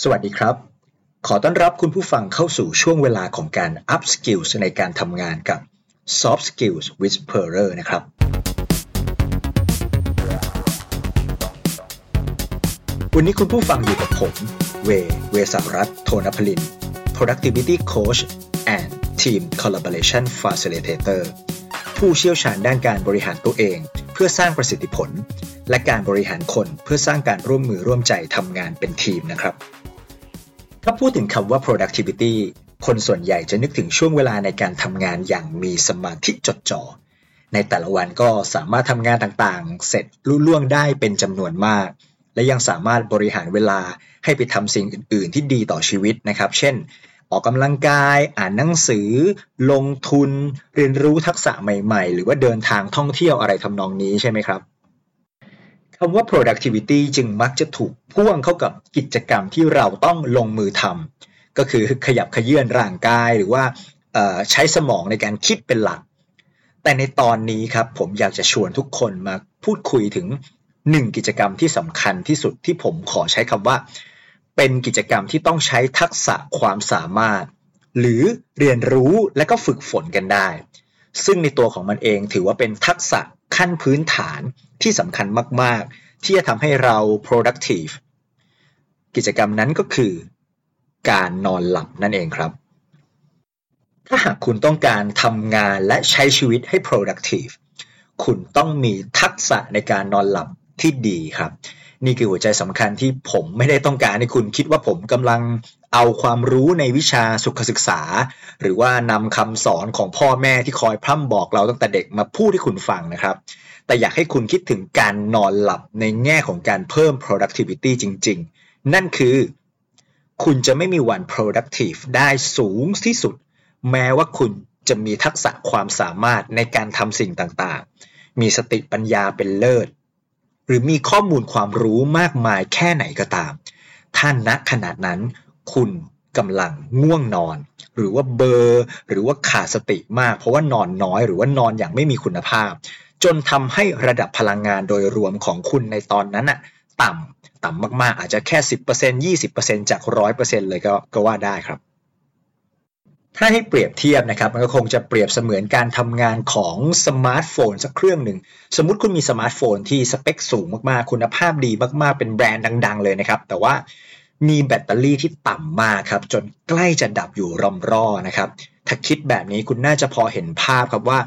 สวัสดีครับ ขอต้อนรับคุณผู้ฟังเข้าสู่ช่วงเวลาของการ up skills ในการทำงานกับ soft skills whisperer นะครับ วันนี้คุณผู้ฟังอยู่กับผม เว เวสารัตโทนพลิน productivity coach and team collaboration facilitator ผู้เชี่ยวชาญด้านการบริหารตัวเอง เพื่อสร้างประสิทธิผล และการบริหารคนเพื่อสร้างการร่วมมือร่วมใจทำงานเป็นทีมนะครับ ถ้าพูดถึงคำว่า productivity คนส่วนใหญ่จะนึกถึงช่วงเวลาในการทำงานอย่างมีสมาธิจดจ่อ ในแต่ละวันก็สามารถทำงานต่างๆ เสร็จลุล่วงได้เป็นจำนวนมาก และยังสามารถบริหารเวลาให้ไปทำสิ่งอื่น ๆ ที่ดีต่อชีวิตนะครับ เช่น ออกกำลังกาย อ่านหนังสือ ลงทุน เรียนรู้ทักษะใหม่ ๆ หรือว่าเดินทางท่องเที่ยวอะไรทำนองนี้ใช่ไหมครับ คำว่า productivity จึงมักจะถูกพ่วงเข้ากับกิจกรรมที่เราต้องลงมือทำก็คือขยับขยื่นร่างกายหรือว่าใช้สมองในการคิดเป็นหลัก แต่ในตอนนี้ครับผมอยากจะชวนทุกคนมาพูดคุยถึงหนึ่งกิจกรรมที่สำคัญที่สุดที่ผมขอใช้คำว่า เป็นกิจกรรมที่ต้องใช้ทักษะความสามารถ หรือเรียนรู้และก็ฝึกฝนกันได้ ซึ่งในตัวของมันเองถือว่าเป็นทักษะ ขั้นพื้นฐานที่สำคัญมาก ๆ ที่จะทำให้เรา productive กิจกรรมนั้นก็คือ การนอนหลับนั่นเองครับ ถ้าหากคุณต้องการทำงานและใช้ชีวิตให้ productive คุณต้องมีทักษะในการนอนหลับที่ดีครับ นี่คือหัวใจสำคัญที่ผมไม่ได้ต้องการให้คุณคิดว่าผมกำลังเอาความรู้ในวิชาสุขศึกษา หรือว่านำคำสอนของพ่อแม่ที่คอยพร่ำบอกเราตั้งแต่เด็กมาพูดให้คุณฟังนะครับ แต่อยากให้คุณคิดถึงการนอนหลับในแง่ของการเพิ่ม productivity จริง ๆ นั่นคือ คุณจะไม่มีวัน productive ได้สูงที่สุด แม้ว่าคุณจะมีทักษะความสามารถในการทำสิ่งต่างๆ มีสติปัญญาเป็นเลิศ หรือมีข้อมูลความรู้มากมายแค่ไหนก็ตามท่านณขณะนั้น คุณกำลังง่วงนอน หรือว่าเบลอ หรือว่าขาดสติมาก เพราะว่านอนน้อย หรือว่านอนอย่างไม่มีคุณภาพ จนทำให้ระดับพลังงานโดยรวมของคุณในตอนนั้นอะต่ำต่ำมากๆ อาจจะแค่ 10% 20%จาก 100%เลยก็ก็ว่าได้ครับ ถ้าให้เปรียบเทียบนะครับ มันก็คงจะเปรียบเสมือนการทำงานของสมาร์ทโฟนสักเครื่องหนึ่ง สมมุติคุณมีสมาร์ทโฟนที่สเปคสูงมากๆ คุณภาพดีมากๆ เป็นแบรนด์ดัง ๆ เลยนะครับ แต่ว่ามีแบตเตอรี่ที่ต่ำมากครับ จนใกล้จะดับอยู่รอมรอนะครับ ถ้าคิดแบบนี้คุณน่าจะพอเห็นภาพครับว่า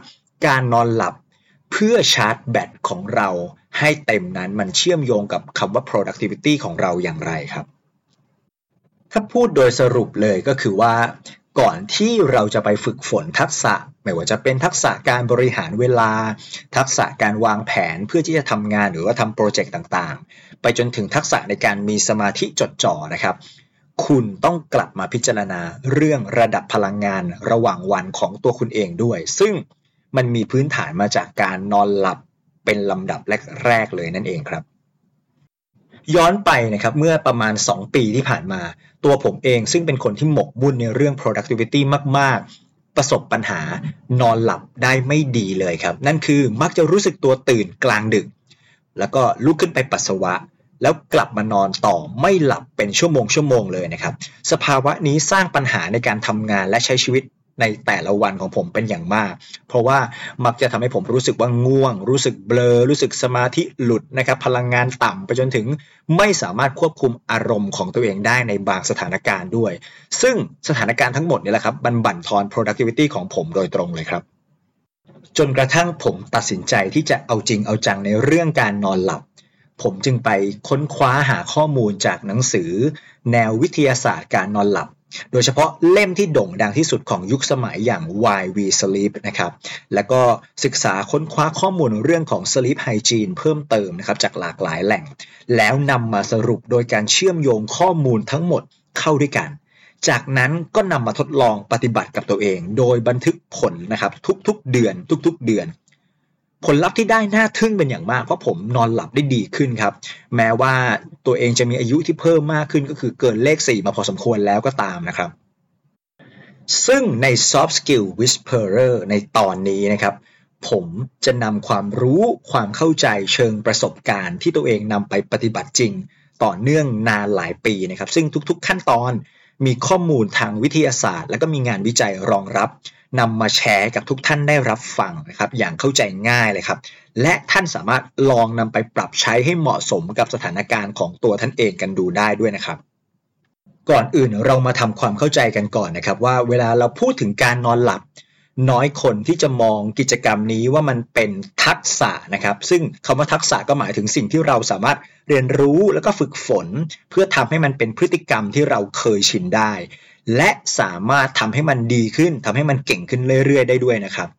การนอนหลับเพื่อชาร์จแบตของเราให้เต็มนั้นมันเชื่อมโยงกับคำว่า productivity ของเราอย่างไรครับ ถ้าพูดโดยสรุปเลยก็คือว่า ก่อนที่เราจะไปฝึกฝนทักษะ ไม่ว่าจะเป็นทักษะการบริหารเวลา ทักษะการวางแผนเพื่อที่จะทำงานหรือว่าทำโปรเจกต์ต่างๆ ไปจนถึงทักษะในการมีสมาธิจดจ่อนะครับ คุณต้องกลับมาพิจารณาเรื่องระดับพลังงานระหว่างวันของตัวคุณเองด้วย ซึ่งมันมีพื้นฐานมาจากการนอนหลับเป็นลำดับแรกๆเลยนั่นเองครับย้อนไปนะครับเมื่อประมาณ 2 ปีที่ผ่านมา ตัวผมเองซึ่งเป็นคนที่หมกมุ่นในเรื่อง productivity มาก ๆ ประสบปัญหานอนหลับได้ไม่ดีเลยครับ นั่นคือมักจะรู้สึกตัวตื่นกลางดึก แล้วก็ลุกขึ้นไปปัสสาวะ แล้วกลับมานอนต่อไม่หลับเป็นชั่วโมงชั่วโมงเลยนะครับ สภาวะนี้สร้างปัญหาในการทำงานและใช้ชีวิต ในแต่ละวันของผมเป็นอย่างมาก เพราะว่ามักจะทำให้ผมรู้สึกว่าง่วง รู้สึกเบลอ รู้สึกสมาธิหลุดนะครับ พลังงานต่ำไปจนถึงไม่สามารถควบคุมอารมณ์ของตัวเองได้ในบางสถานการณ์ด้วย ซึ่งสถานการณ์ทั้งหมดนี่แหละครับบันบั่นทอน productivity ของผมโดยตรงเลยครับ จนกระทั่งผมตัดสินใจที่จะเอาจริงเอาจังในเรื่องการนอนหลับ ผมจึงไปค้นคว้าหาข้อมูลจากหนังสือ แนววิทยาศาสตร์การนอนหลับ โดยเฉพาะเล่มที่โด่งดังที่สุดของยุคสมัยอย่าง Why We Sleep นะครับ แล้วก็ศึกษาค้นคว้าข้อมูลเรื่องของ Sleep Hygiene เพิ่มเติมนะครับจากหลากหลายแหล่ง แล้วนำมาสรุปโดยการเชื่อมโยงข้อมูลทั้งหมดเข้าด้วยกัน จากนั้นก็นำมาทดลองปฏิบัติกับตัวเอง โดยบันทึกผลนะครับทุกๆเดือนทุกๆเดือน ผลลัพธ์ที่ได้น่าทึ่งเป็นอย่างมาก เพราะผมนอนหลับได้ดีขึ้นครับ แม้ว่าตัวเองจะมีอายุที่เพิ่มมากขึ้นก็คือเกินเลข 4 มาพอสมควรแล้วก็ตามนะครับ ซึ่งใน Soft Skill Whisperer ในตอนนี้นะครับ ผมจะนำความรู้ความเข้าใจเชิงประสบการณ์ที่ตัวเองนำไปปฏิบัติจริง ต่อเนื่องนานหลายปีนะครับ ซึ่งทุกๆขั้นตอน มีข้อมูลทางวิทยาศาสตร์ และก็มีงานวิจัยรองรับนำมาแชร์กับทุกท่านได้รับฟังนะครับ อย่างเข้าใจง่ายเลยครับ และท่านสามารถลองนำไปปรับใช้ให้เหมาะสมกับสถานการณ์ของตัวท่านเองกันดูได้ด้วยนะครับ ก่อนอื่นเรามาทำความเข้าใจกันก่อนนะครับ ว่าเวลาเราพูดถึงการนอนหลับ น้อยคนที่จะมองกิจกรรมนี้ว่ามันเป็นทักษะนะครับ ซึ่งคำว่าทักษะก็หมายถึงสิ่งที่เราสามารถเรียนรู้แล้วก็ฝึกฝน เพื่อทำให้มันเป็นพฤติกรรมที่เราเคยชินได้ และสามารถทำให้มันดีขึ้นทำให้มันเก่งขึ้นเรื่อยๆ ได้ด้วยนะครับ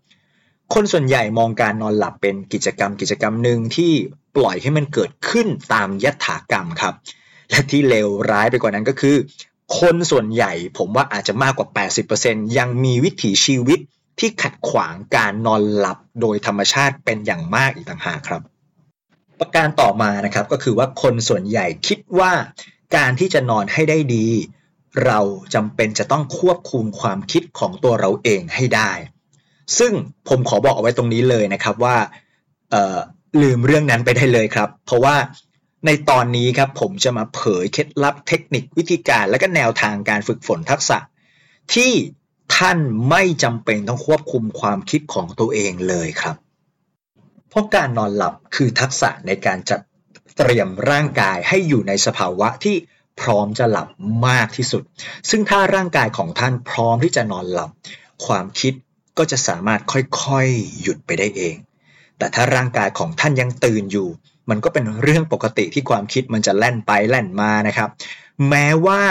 คนส่วนใหญ่มองการนอนหลับเป็นกิจกรรม กิจกรรมหนึ่งที่ปล่อยให้มันเกิดขึ้นตามยถากรรมครับ และที่เลวร้ายไปกว่านั้นก็คือ คนส่วนใหญ่ผมว่าอาจจะมากกว่า 80%ยังมีวิถีชีวิต ที่ขัดขวางการนอนหลับโดยธรรมชาติเป็นอย่างมากอีกต่างหากครับ ประการต่อมานะครับก็คือว่าคนส่วนใหญ่คิดว่าการที่จะนอนให้ได้ดี เราจำเป็นจะต้องควบคุมความคิดของตัวเราเองให้ได้ ซึ่งผมขอบอกเอาไว้ตรงนี้เลยนะครับว่าลืมเรื่องนั้นไปได้เลยครับ เพราะว่าในตอนนี้ครับผมจะมาเผยเคล็ดลับเทคนิควิธีการและก็แนวทางการฝึกฝนทักษะ ที่ ท่านไม่จำเป็นต้องควบคุมความคิดของตัวเองเลยครับ เพราะการนอนหลับคือทักษะในการจัดเตรียมร่างกายให้อยู่ในสภาวะที่พร้อมจะหลับมากที่สุด ซึ่งถ้าร่างกายของท่านพร้อมที่จะนอนหลับ ความคิดก็จะสามารถค่อยๆ หยุดไปได้เอง แต่ถ้าร่างกายของท่านยังตื่นอยู่ มันก็เป็นเรื่องปกติที่ความคิดมันจะแล่นไปแล่นมานะครับ แม้ว่า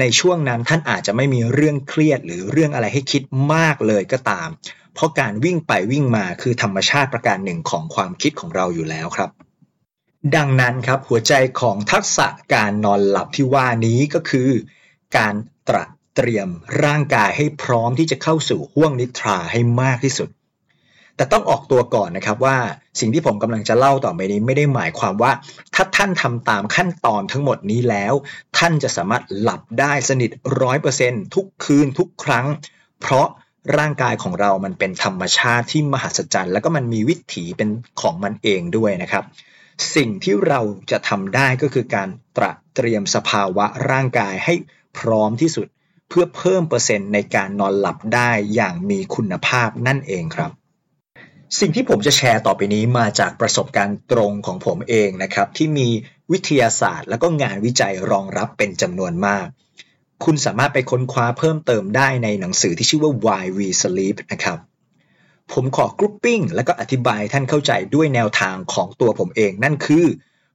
ในช่วงนั้นท่านอาจจะไม่มีเรื่องเครียดหรือเรื่องอะไรให้คิดมากเลยก็ตาม เพราะการวิ่งไปวิ่งมาคือธรรมชาติประการหนึ่งของความคิดของเราอยู่แล้วครับ ดังนั้นครับหัวใจของทักษะการนอนหลับที่ว่านี้ก็คือ การตระเตรียมร่างกายให้พร้อมที่จะเข้าสู่ห้วงนิทราให้มากที่สุด แต่ต้องออกตัวก่อนนะครับว่าสิ่งที่ผมกำลังจะเล่าต่อไปนี้ไม่ได้หมายความว่า ถ้าท่านทำตามขั้นตอนทั้งหมดนี้แล้ว ท่านจะสามารถหลับได้สนิทร้อยเปอร์เซ็นทุกคืนทุกครั้ง เพราะร่างกายของเรามันเป็นธรรมชาติที่มหัศจรรย์ แล้วก็มันมีวิถีเป็นของมันเองด้วยนะครับ สิ่งที่เราจะทำได้ก็คือการตระเตรียมสภาวะร่างกายให้พร้อมที่สุด เพื่อเพิ่มเปอร์เซ็นต์ในการนอนหลับได้อย่างมีคุณภาพนั่นเองครับ สิ่งที่ผมจะแชร์ต่อไปนี้มาจากประสบการณ์ตรงของผมเองนะครับที่มีวิทยาศาสตร์ และก็งานวิจัยรองรับเป็นจำนวนมาก คุณสามารถไปค้นคว้าเพิ่มเติมได้ในหนังสือที่ชื่อว่า Why We Sleep นะครับผมขอกรุ๊ปปิ้งและก็อธิบายท่านเข้าใจด้วยแนวทางของตัวผมเอง นั่นคือ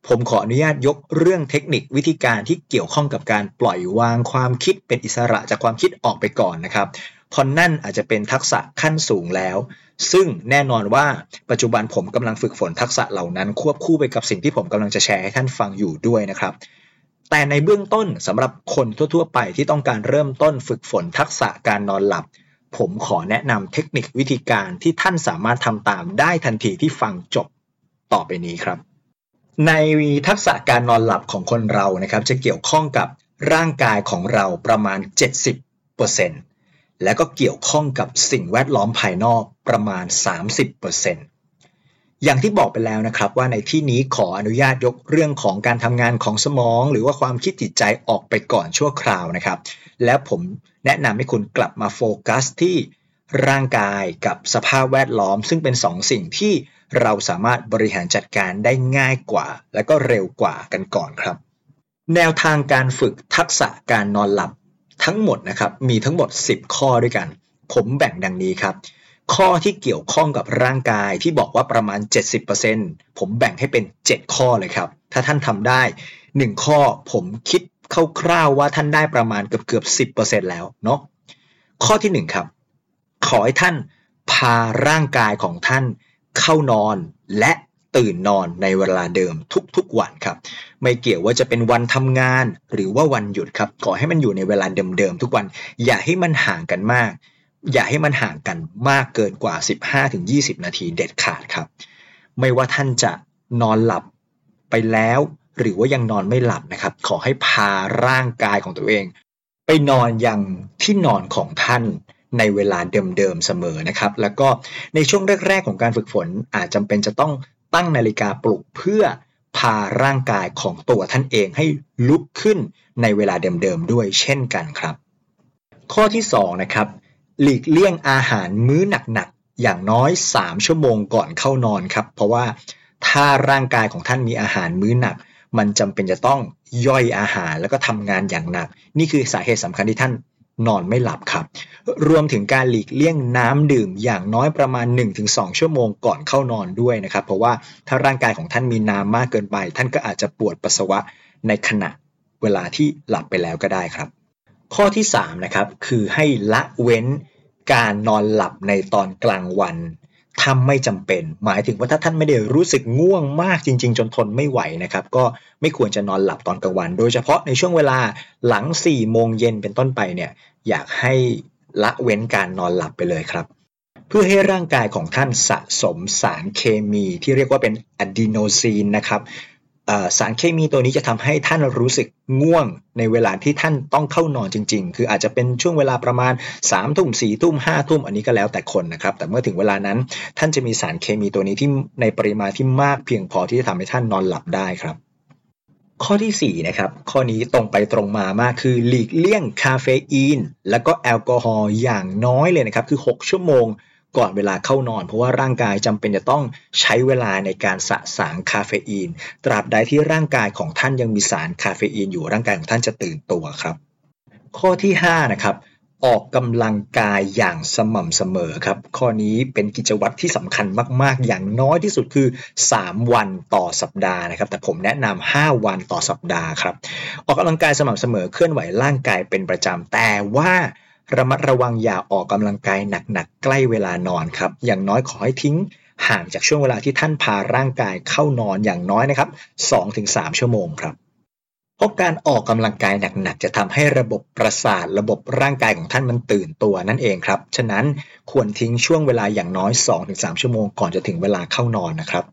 ผมขออนุญาตยกเรื่องเทคนิควิธีการที่เกี่ยวข้องกับการปล่อยวางความคิดเป็นอิสระจากความคิดออกไปก่อนนะครับ พอนั่นอาจจะเป็นทักษะขั้นสูงแล้ว ซึ่งแน่นอนว่าปัจจุบันผมกำลังฝึกฝนทักษะเหล่านั้น ควบคู่ไปกับสิ่งที่ผมกำลังจะแชร์ให้ท่านฟังอยู่ด้วยนะครับแต่ในเบื้องต้นสำหรับคนทั่ว ๆ ไปที่ต้องการเริ่มต้นฝึกฝนทักษะการนอนหลับ ผมขอแนะนำเทคนิควิธีการที่ท่านสามารถทำตามได้ทันทีที่ฟังจบต่อไปนี้ครับ ในทักษะการนอนหลับของคนเรานะครับ จะเกี่ยวข้องกับร่างกายของเราประมาณ 70% และก็เกี่ยวข้องกับสิ่งแวดล้อมภายนอกประมาณ 30%อย่างที่บอกไปแล้วนะครับว่าในที่นี้ขออนุญาตยกเรื่องของการทำงานของสมอง หรือว่าความคิดจิตใจออกไปก่อนชั่วคราวนะครับ แล้วผมแนะนำให้คุณกลับมาโฟกัสที่ร่างกายกับสภาพแวดล้อม ซึ่งเป็น2สสิ่งที่เราสามารถบริหารจัดการได้ง่ายกว่า และก็เร็วกว่ากันก่อนครับ แนวทางการฝึกทักษะการนอนหลับ ทั้งหมดนะครับมีทั้งหมด 10 ข้อด้วยกัน ผมแบ่งดังนี้ครับ ข้อที่เกี่ยวข้องกับร่างกายที่บอกว่าประมาณ 70%ผมแบ่งให้เป็น 7 ข้อเลยครับ ถ้าท่านทำได้ 1 ข้อผมคิดคร่าวๆว่าท่านได้ประมาณเกือบเกือบสิแล้วเนาะข้อที่ 1 ครับ ขอให้ท่านพาร่างกายของท่านเข้านอนและ ตื่นนอนในเวลาเดิมทุกๆวันครับ ไม่เกี่ยวว่าจะเป็นวันทำงานหรือว่าวันหยุดครับ ขอให้มันอยู่ในเวลาเดิมๆทุกวัน อย่าให้มันห่างกันมาก อย่าให้มันห่างกันมากเกินกว่า 15-20 นาทีเด็ดขาดครับ ไม่ว่าท่านจะนอนหลับไปแล้ว หรือว่ายังนอนไม่หลับนะครับ ขอให้พาร่างกายของตัวเอง ไปนอนอยังที่นอนของท่านในเวลาเดิมๆเสมอนะครับ แล้วก็ในช่วงแรก ๆ ของการฝึกฝนอาจจำเป็นจะต้อง ตั้งนาฬิกาปลุกเพื่อพาร่างกายของตัวท่านเองให้ลุกขึ้นในเวลาเดิมๆด้วยเช่นกันครับ ข้อที่2นะครับหลีกเลี่ยงอาหารมื้อหนักๆอย่างน้อย 3 ชั่วโมงก่อนเข้านอนครับ เพราะว่าถ้าร่างกายของท่านมีอาหารมื้อหนัก มันจำเป็นจะต้องย่อยอาหารแล้วก็ทำงานอย่างหนัก นี่คือสาเหตุสำคัญที่ท่าน นอนไม่หลับครับ รวมถึงการหลีกเลี่ยงน้ำดื่มอย่างน้อยประมาณ 1-2 ชั่วโมงก่อนเข้านอนด้วยนะครับ เพราะว่าถ้าร่างกายของท่านมีน้ำมากเกินไป ท่านก็อาจจะปวดปัสสาวะในขณะเวลาที่หลับไปแล้วก็ได้ครับ ข้อที่3นะครับคือให้ละเว้นการนอนหลับในตอนกลางวัน ถ้าไม่จำเป็น หมายถึงว่าถ้าท่านไม่ได้รู้สึกง่วงมากจริง ๆ จนทนไม่ไหวนะครับ ก็ไม่ควรจะนอนหลับตอนกลางวัน โดยเฉพาะในช่วงเวลาหลัง4โมงเย็นเป็นต้นไปเนี่ยอยากให้ละเว้นการนอนหลับไปเลยครับ เพื่อให้ร่างกายของท่านสะสมสารเคมีที่เรียกว่าเป็นอะดีโนซีนนะครับ สารเคมีตัวนี้จะทำให้ท่านรู้สึกง่วงในเวลาที่ท่านต้องเข้านอนจริง ๆ คืออาจจะเป็นช่วงเวลาประมาณ3ามทุ่มสี่ทุ่มห้าทุ่มอันนี้ก็แล้วแต่คนนะครับ แต่เมื่อถึงเวลานั้นท่านจะมีสารเคมีตัวนี้ที่ในปริมาณที่มากเพียงพอที่จะทำให้ท่านนอนหลับได้ครับ ข้อที่4นะครับ ข้อนี้ตรงไปตรงมามากคือหลีกเลี่ยงคาเฟอีน และก็แอลกอฮอล์อย่างน้อยเลยนะครับ คือ 6 ชั่วโมง ก่อนเวลาเข้านอน เพราะว่าร่างกายจำเป็นจะต้องใช้เวลาในการสะสางคาเฟอีน ตราบใดที่ร่างกายของท่านยังมีสารคาเฟอีนอยู่ร่างกายของท่านจะตื่นตัวครับ ข้อที่5นะครับออกกำลังกายอย่างสม่ำเสมอครับ ข้อนี้เป็นกิจวัตรที่สำคัญมาก ๆ อย่างน้อยที่สุดคือ 3 วันต่อสัปดาห์นะครับ แต่ผมแนะนำ5วันต่อสัปดาห์ครับ ออกกำลังกายสม่ำเสมอเคลื่อนไหวร่างกายเป็นประจำแต่ว่า ระมัดระวังอย่าออกกำลังกายหนักๆ ใกล้เวลานอนครับ อย่างน้อยขอให้ทิ้งห่างจากช่วงเวลาที่ท่านพาร่างกายเข้านอนอย่างน้อยนะครับ 2-3 ชั่วโมงครับเพราะการออกกำลังกายหนักๆ จะทำให้ระบบประสาท ระบบร่างกายของท่านมันตื่นตัวนั่นเองครับ ฉะนั้นควรทิ้งช่วงเวลาอย่างน้อย 2-3 ชั่วโมงก่อนจะถึงเวลาเข้านอนนะครับ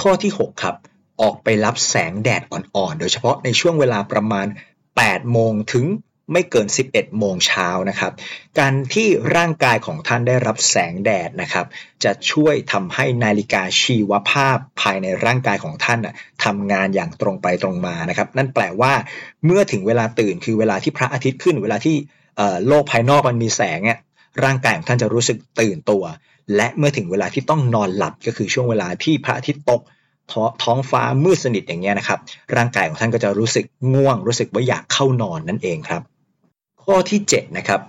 ข้อที่ 6 ครับ ออกไปรับแสงแดดอ่อนๆ โดยเฉพาะในช่วงเวลาประมาณ 8 โมงถึง ไม่เกิน 11 โมงเช้านะครับ การที่ร่างกายของท่านได้รับแสงแดดนะครับ จะช่วยทำให้นาฬิกาชีวภาพภายในร่างกายของท่านทำงานอย่างตรงไปตรงมานะครับ นั่นแปลว่าเมื่อถึงเวลาตื่นคือเวลาที่พระอาทิตย์ขึ้น เวลาที่โลกภายนอกมันมีแสงเนี่ยร่างกายของท่านจะรู้สึกตื่นตัว และเมื่อถึงเวลาที่ต้องนอนหลับก็คือช่วงเวลาที่พระอาทิตย์ตกท้องฟ้ามืดสนิทอย่างเงี้ยนะครับ ร่างกายของท่านก็จะรู้สึกง่วง รู้สึกว่าอยากเข้านอนนั่นเองครับ ข้อที่7นะครับ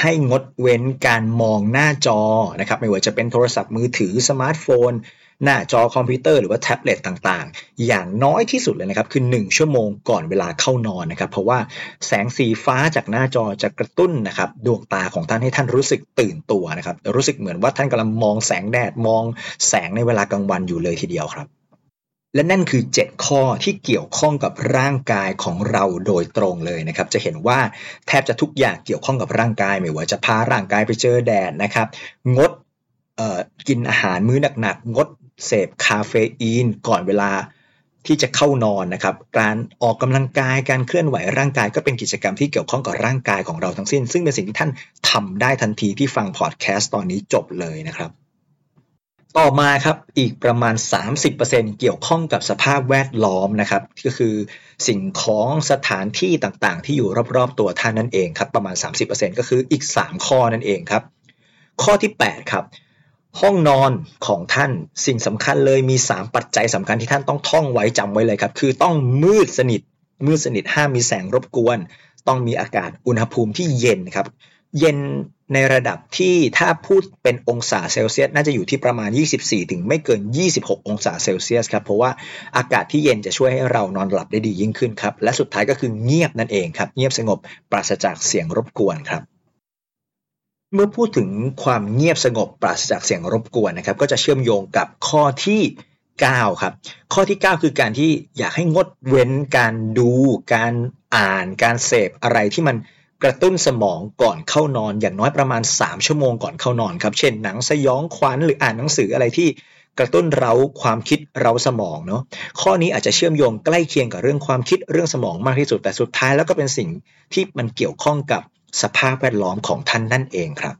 ให้งดเว้นการมองหน้าจอนะครับไม่ว่าจะเป็นโทรศัพท์มือถือสมาร์ทโฟน หน้าจอคอมพิวเตอร์หรือว่าแท็บเล็ตต่างๆ อย่างน้อยที่สุดเลยนะครับคือ 1 ชั่วโมงก่อนเวลาเข้านอนนะครับ เพราะว่าแสงสีฟ้าจากหน้าจอจะกระตุ้นนะครับดวงตาของท่านให้ท่านรู้สึกตื่นตัวนะครับรู้สึกเหมือนว่าท่านกำลังมองแสงแดดมองแสงในเวลากลางวันอยู่เลยทีเดียวครับ และนั่นคือ 7 ข้อที่เกี่ยวข้องกับร่างกายของเราโดยตรงเลยนะครับ จะเห็นว่าแทบจะทุกอย่างเกี่ยวข้องกับร่างกาย ไม่ว่าจะพาร่างกายไปเจอแดดนะครับ งดกินอาหารมื้อหนักๆ งดเสพคาเฟอีนก่อนเวลาที่จะเข้านอนนะครับ การออกกำลังกาย การเคลื่อนไหวร่างกายก็เป็นกิจกรรมที่เกี่ยวข้องกับร่างกายของเราทั้งสิ้น ซึ่งเป็นสิ่งที่ท่านทำได้ทันทีที่ฟังพอดแคสต์ตอนนี้จบเลยนะครับ ต่อมาครับอีกประมาณ 30%เกี่ยวข้องกับสภาพแวดล้อมนะครับก็คือสิ่งของสถานที่ต่างๆ ที่อยู่รอบๆตัวท่านนั่นเองครับประมาณ 30%ก็คืออีก 3 ข้อนั่นเองครับ ข้อที่ 8 ครับ ห้องนอนของท่านสิ่งสำคัญเลยมี 3 ปัจจัยสำคัญที่ท่านต้องท่องไว้จำไว้เลยครับ คือต้องมืดสนิท มืดสนิทห้ามมีแสงรบกวน ต้องมีอากาศอุณหภูมิที่เย็นครับ เย็น ในระดับที่ถ้าพูดเป็นองศาเซลเซียส น่าจะอยู่ที่ประมาณ 24 ถึงไม่เกิน 26 องศาเซลเซียสครับ เพราะว่าอากาศที่เย็นจะช่วยให้เรานอนหลับได้ดียิ่งขึ้นครับ และสุดท้ายก็คือเงียบนั่นเองครับ เงียบสงบปราศจากเสียงรบกวนครับเมื่อพูดถึงความเงียบสงบปราศจากเสียงรบกวนนะครับ ก็จะเชื่อมโยงกับข้อที่ 9 ครับ ข้อที่ 9 คือการที่อยากให้งดเว้นการดู การอ่าน การเสพอะไรที่มัน กระตุ้นสมองก่อนเข้านอนอย่างน้อยประมาณ 3 ชั่วโมงก่อนเข้านอนครับเช่นหนังสยองขวัญหรืออ่านหนังสืออะไรที่กระตุ้นเราความคิดเราสมองเนาะข้อนี้อาจจะเชื่อมโยงใกล้เคียงกับเรื่องความคิดเรื่องสมองมากที่สุดแต่สุดท้ายแล้วก็เป็นสิ่งที่มันเกี่ยวข้องกับสภาพแวดล้อมของท่านนั่นเองครับ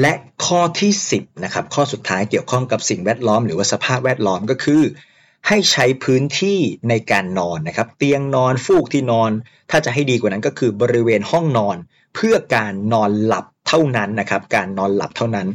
และข้อที่ 10นะครับข้อสุดท้ายเกี่ยวข้องกับสิ่งแวดล้อม หรือว่าสภาพแวดล้อมก็คือ ให้ใช้พื้นที่ในการนอนนะครับ เตียงนอนฟูกที่นอน ถ้าจะให้ดีกว่านั้นก็คือบริเวณห้องนอน เพื่อการนอนหลับ เท่านั้นนะครับ การนอนหลับเท่านั้น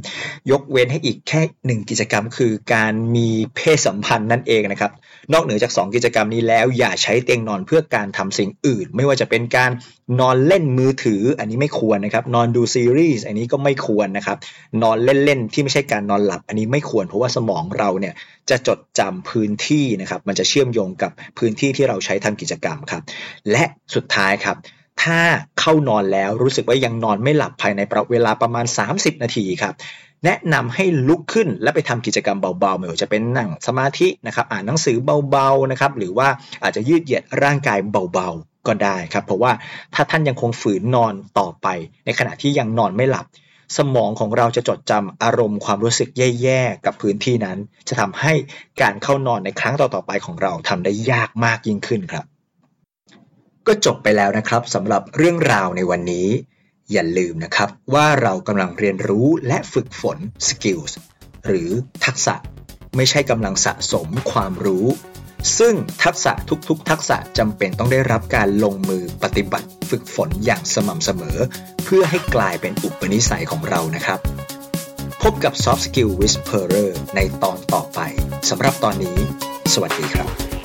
ยกเว้นให้อีกแค่หนึ่งกิจกรรม คือการมีเพศสัมพันธ์นั่นเองนะครับ นอกเหนือจาก 2 กิจกรรมนี้แล้วอย่าใช้เตียงนอนเพื่อการทำสิ่งอื่น ไม่ว่าจะเป็นการนอนเล่นมือถือ อันนี้ไม่ควรนะครับ นอนดูซีรีส์อันนี้ก็ไม่ควรนะครับ นอนเล่นๆที่ไม่ใช่การนอนหลับ อันนี้ไม่ควรเพราะว่าสมองเราเนี่ยจะจดจำพื้นที่นะครับ มันจะเชื่อมโยงกับพื้นที่ที่เราใช้ทำกิจกรรมครับ และสุดท้ายครับ ถ้าเข้านอนแล้วรู้สึกว่ายังนอนไม่หลับภายในเวลาประมาณ 30 นาทีครับแนะนำให้ลุกขึ้นและไปทำกิจกรรมเบาๆไม่ว่าจะเป็นนั่งสมาธินะครับอ่านหนังสือเบาๆนะครับหรือว่าอาจจะยืดเหยียดร่างกายเบาๆก็ได้ครับ เพราะว่าถ้าท่านยังคงฝืนนอนต่อไป ในขณะที่ยังนอนไม่หลับ สมองของเราจะจดจำอารมณ์ความรู้สึกแย่ๆกับพื้นที่นั้น จะทำให้การเข้านอนในครั้งต่อๆไปของเราทำได้ยากมากยิ่งขึ้นครับ ก็จบไปแล้วนะครับสำหรับเรื่องราวในวันนี้ อย่าลืมนะครับว่าเรากำลังเรียนรู้และฝึกฝน skills หรือทักษะ ไม่ใช่กำลังสะสมความรู้ ซึ่งทักษะทุกๆ ทักษะจำเป็นต้องได้รับการลงมือปฏิบัติฝึกฝนอย่างสม่ำเสมอ เพื่อให้กลายเป็นอุปนิสัยของเรานะครับพบกับ Soft Skill Whisperer ในตอนต่อไป สำหรับตอนนี้ สวัสดีครับ